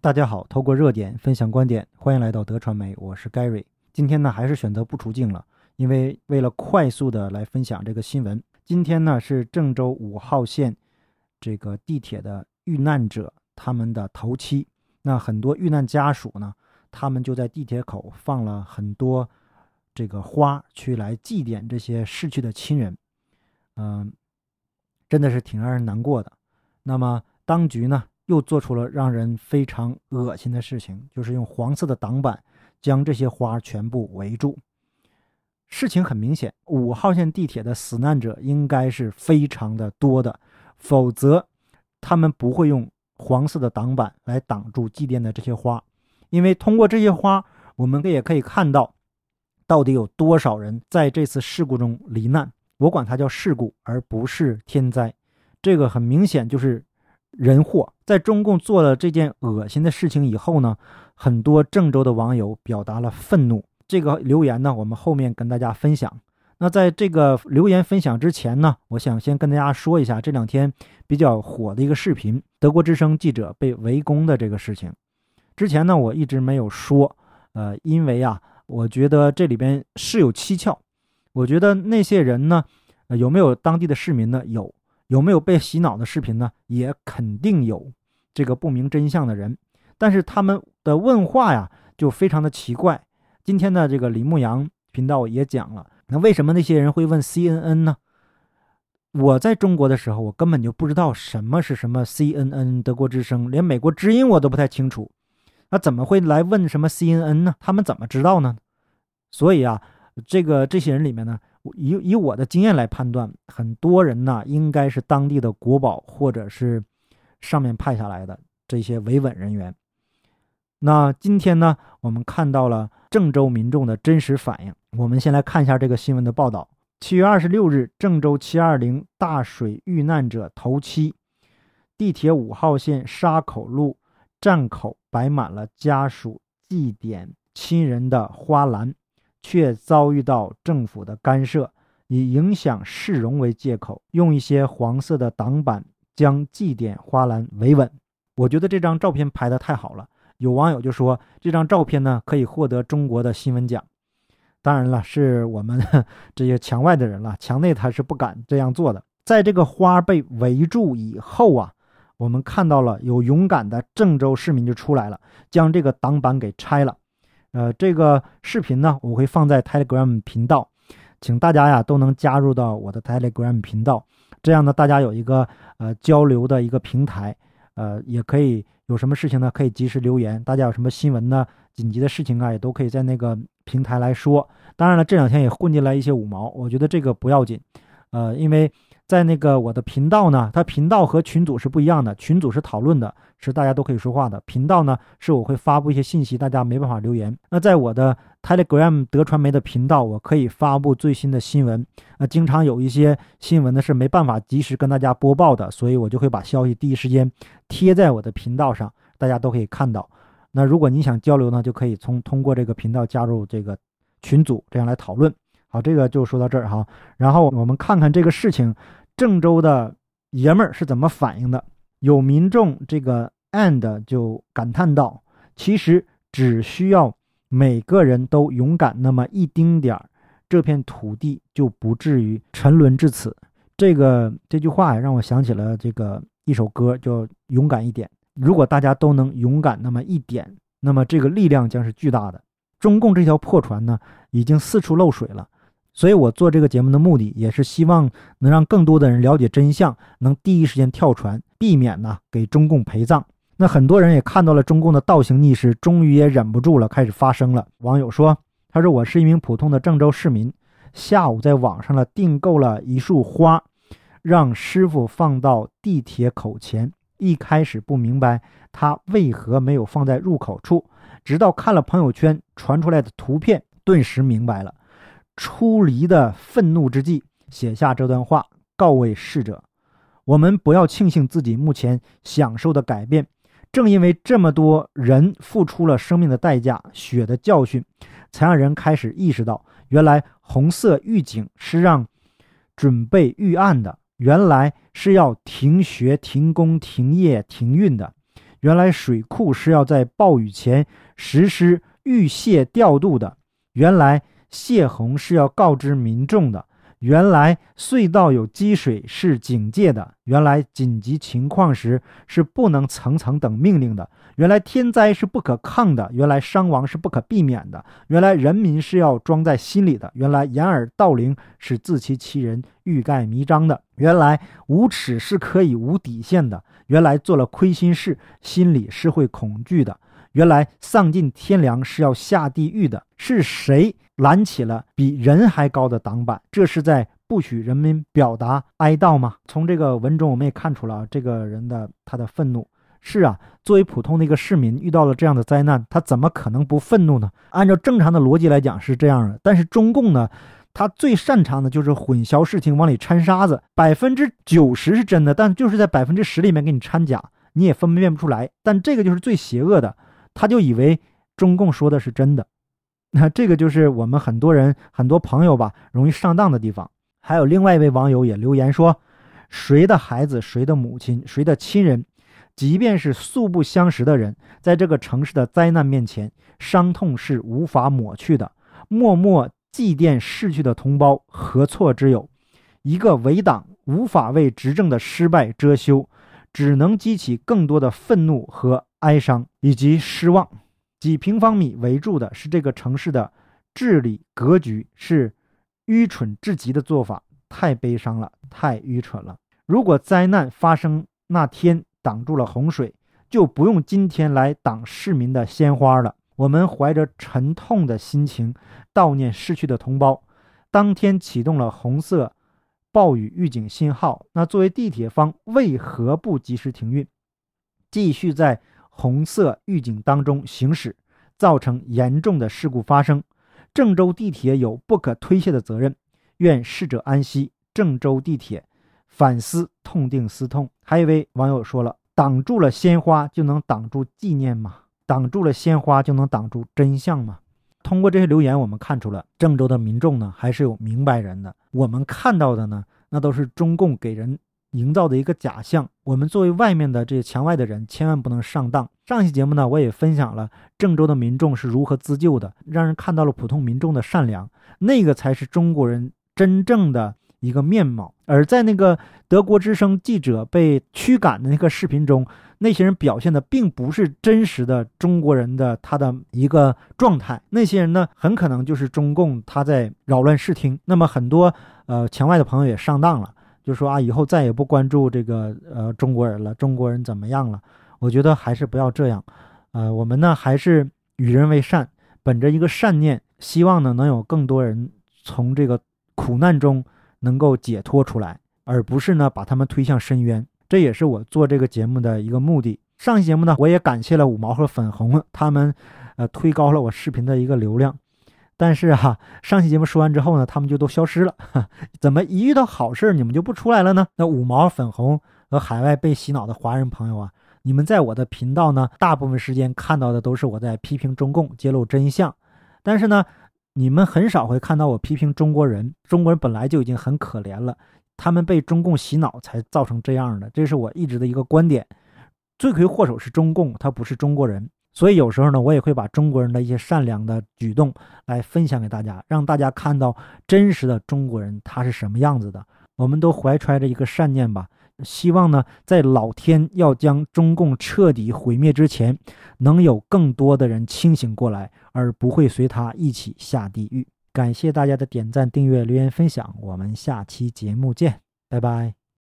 大家好，透过热点分享观点，欢迎来到德传媒，我是 Gary。今天呢，还是选择不出镜了，因为为了快速的来分享这个新闻。今天呢，是郑州五号线这个地铁的遇难者他们的头七。那很多遇难家属呢，他们就在地铁口放了很多这个花去来祭奠这些逝去的亲人。嗯，真的是挺让人难过的。那么当局呢，又做出了让人非常恶心的事情，就是用黄色的挡板将这些花全部围住。事情很明显，五号线地铁的死难者应该是非常的多的，否则他们不会用黄色的挡板来挡住祭奠的这些花。因为通过这些花，我们也可以看到，到底有多少人在这次事故中罹难。我管它叫事故，而不是天灾。这个很明显就是人祸。在中共做了这件恶心的事情以后呢，很多郑州的网友表达了愤怒。这个留言呢，我们后面跟大家分享。那在这个留言分享之前呢，我想先跟大家说一下这两天比较火的一个视频——德国之声记者被围攻的这个事情。之前呢，我一直没有说，呃，因为啊，我觉得这里边事有蹊跷。我觉得那些人呢，有没有当地的市民呢？有，有没有被洗脑的视频呢？也肯定有这个不明真相的人。但是他们的问话呀，就非常的奇怪。今天的这个李牧阳频道也讲了，那为什么那些人会问 CNN 呢？我在中国的时候，我根本就不知道什么是什么 CNN 德国之声，连美国之音我都不太清楚。那怎么会来问什么 CNN 呢？他们怎么知道呢？所以啊，这个这些人里面呢，以以我的经验来判断，很多人呢应该是当地的国保或者是上面派下来的这些维稳人员。那今天呢，我们看到了郑州民众的真实反应。我们先来看一下这个新闻的报道。七月二十六日，郑州七二零大水遇难者头七，地铁五号线沙口路站口摆满了家属祭奠亲人的花篮，却遭遇到政府的干涉，以影响市容为借口，用一些黄色的挡板将祭奠花篮围稳。我觉得这张照片拍的太好了。有网友就说这张照片呢可以获得中国的新闻奖，当然了，是我们 这些墙外的人了，墙内他是不敢这样做的。在这个花被围住以后啊，我们看到了有勇敢的郑州市民就出来了，将这个挡板给拆了。呃，这个视频呢我会放在 Telegram 频道，请大家呀都能加入到我的 Telegram 频道，这样呢大家有一个呃交流的一个平台，呃也可以。有什么事情呢？可以及时留言。大家有什么新闻呢？紧急的事情啊，也都可以在那个平台来说。当然了，这两天也混进来一些五毛，我觉得这个不要紧。呃，因为在那个我的频道呢，它频道和群组是不一样的。群组是讨论的，是大家都可以说话的。频道呢，是我会发布一些信息，大家没办法留言。那在我的 Telegram 德传媒的频道，我可以发布最新的新闻。那经常有一些新闻呢是没办法及时跟大家播报的，所以我就会把消息第一时间贴在我的频道上，大家都可以看到。那如果你想交流呢，就可以从通过这个频道加入这个群组，这样来讨论。好，这个就说到这儿哈。然后我们看看这个事情，郑州的爷们儿是怎么反应的。有民众这个 and 就感叹道：“其实只需要每个人都勇敢那么一丁点儿，这片土地就不至于沉沦至此。”这个这句话让我想起了这个一首歌，叫《勇敢一点》。如果大家都能勇敢那么一点，那么这个力量将是巨大的。中共这条破船呢，已经四处漏水了。所以我做这个节目的目的，也是希望能让更多的人了解真相，能第一时间跳船，避免呢给中共陪葬。那很多人也看到了中共的倒行逆施，终于也忍不住了，开始发声了。网友说：“他说我是一名普通的郑州市民，下午在网上了订购了一束花，让师傅放到地铁口前。一开始不明白他为何没有放在入口处，直到看了朋友圈传出来的图片，顿时明白了。”出离的愤怒之际，写下这段话，告慰逝者：我们不要庆幸自己目前享受的改变，正因为这么多人付出了生命的代价、血的教训，才让人开始意识到，原来红色预警是让准备预案的，原来是要停学、停工、停业、停运的，原来水库是要在暴雨前实施预泄调度的，原来泄洪是要告知民众的。原来隧道有积水是警戒的，原来紧急情况时是不能层层等命令的，原来天灾是不可抗的，原来伤亡是不可避免的，原来人民是要装在心里的，原来掩耳盗铃是自欺欺人、欲盖弥彰的，原来无耻是可以无底线的，原来做了亏心事心里是会恐惧的，原来丧尽天良是要下地狱的，是谁？拦起了比人还高的挡板，这是在不许人民表达哀悼吗？从这个文中我们也看出了这个人的他的愤怒。是啊，作为普通的一个市民，遇到了这样的灾难，他怎么可能不愤怒呢？按照正常的逻辑来讲是这样的，但是中共呢，他最擅长的就是混淆视听，往里掺沙子。百分之九十是真的，但就是在百分之十里面给你掺假，你也分辨不出来。但这个就是最邪恶的，他就以为中共说的是真的。那这个就是我们很多人、很多朋友吧，容易上当的地方。还有另外一位网友也留言说：“谁的孩子、谁的母亲、谁的亲人，即便是素不相识的人，在这个城市的灾难面前，伤痛是无法抹去的。默默祭奠逝去的同胞，何错之有？一个伪党无法为执政的失败遮羞，只能激起更多的愤怒和哀伤以及失望。”几平方米围住的是这个城市的治理格局，是愚蠢至极的做法，太悲伤了，太愚蠢了。如果灾难发生那天挡住了洪水，就不用今天来挡市民的鲜花了。我们怀着沉痛的心情悼念逝去的同胞，当天启动了红色暴雨预警信号。那作为地铁方，为何不及时停运，继续在？红色预警当中行驶，造成严重的事故发生，郑州地铁有不可推卸的责任。愿逝者安息，郑州地铁反思痛定思痛。还有一位网友说了：“挡住了鲜花，就能挡住纪念吗？挡住了鲜花，就能挡住真相吗？”通过这些留言，我们看出了郑州的民众呢，还是有明白人的。我们看到的呢，那都是中共给人。营造的一个假象，我们作为外面的这些墙外的人，千万不能上当。上期节目呢，我也分享了郑州的民众是如何自救的，让人看到了普通民众的善良，那个才是中国人真正的一个面貌。而在那个德国之声记者被驱赶的那个视频中，那些人表现的并不是真实的中国人的他的一个状态，那些人呢，很可能就是中共他在扰乱视听。那么很多呃墙外的朋友也上当了。就说啊，以后再也不关注这个呃中国人了，中国人怎么样了？我觉得还是不要这样，呃，我们呢还是与人为善，本着一个善念，希望呢能有更多人从这个苦难中能够解脱出来，而不是呢把他们推向深渊。这也是我做这个节目的一个目的。上期节目呢，我也感谢了五毛和粉红，他们呃推高了我视频的一个流量。但是哈，上期节目说完之后呢，他们就都消失了。怎么一遇到好事你们就不出来了呢？那五毛粉红和海外被洗脑的华人朋友啊，你们在我的频道呢，大部分时间看到的都是我在批评中共、揭露真相。但是呢，你们很少会看到我批评中国人。中国人本来就已经很可怜了，他们被中共洗脑才造成这样的。这是我一直的一个观点。罪魁祸首是中共，他不是中国人。所以有时候呢，我也会把中国人的一些善良的举动来分享给大家，让大家看到真实的中国人他是什么样子的。我们都怀揣着一个善念吧，希望呢，在老天要将中共彻底毁灭之前，能有更多的人清醒过来，而不会随他一起下地狱。感谢大家的点赞、订阅、留言、分享，我们下期节目见，拜拜。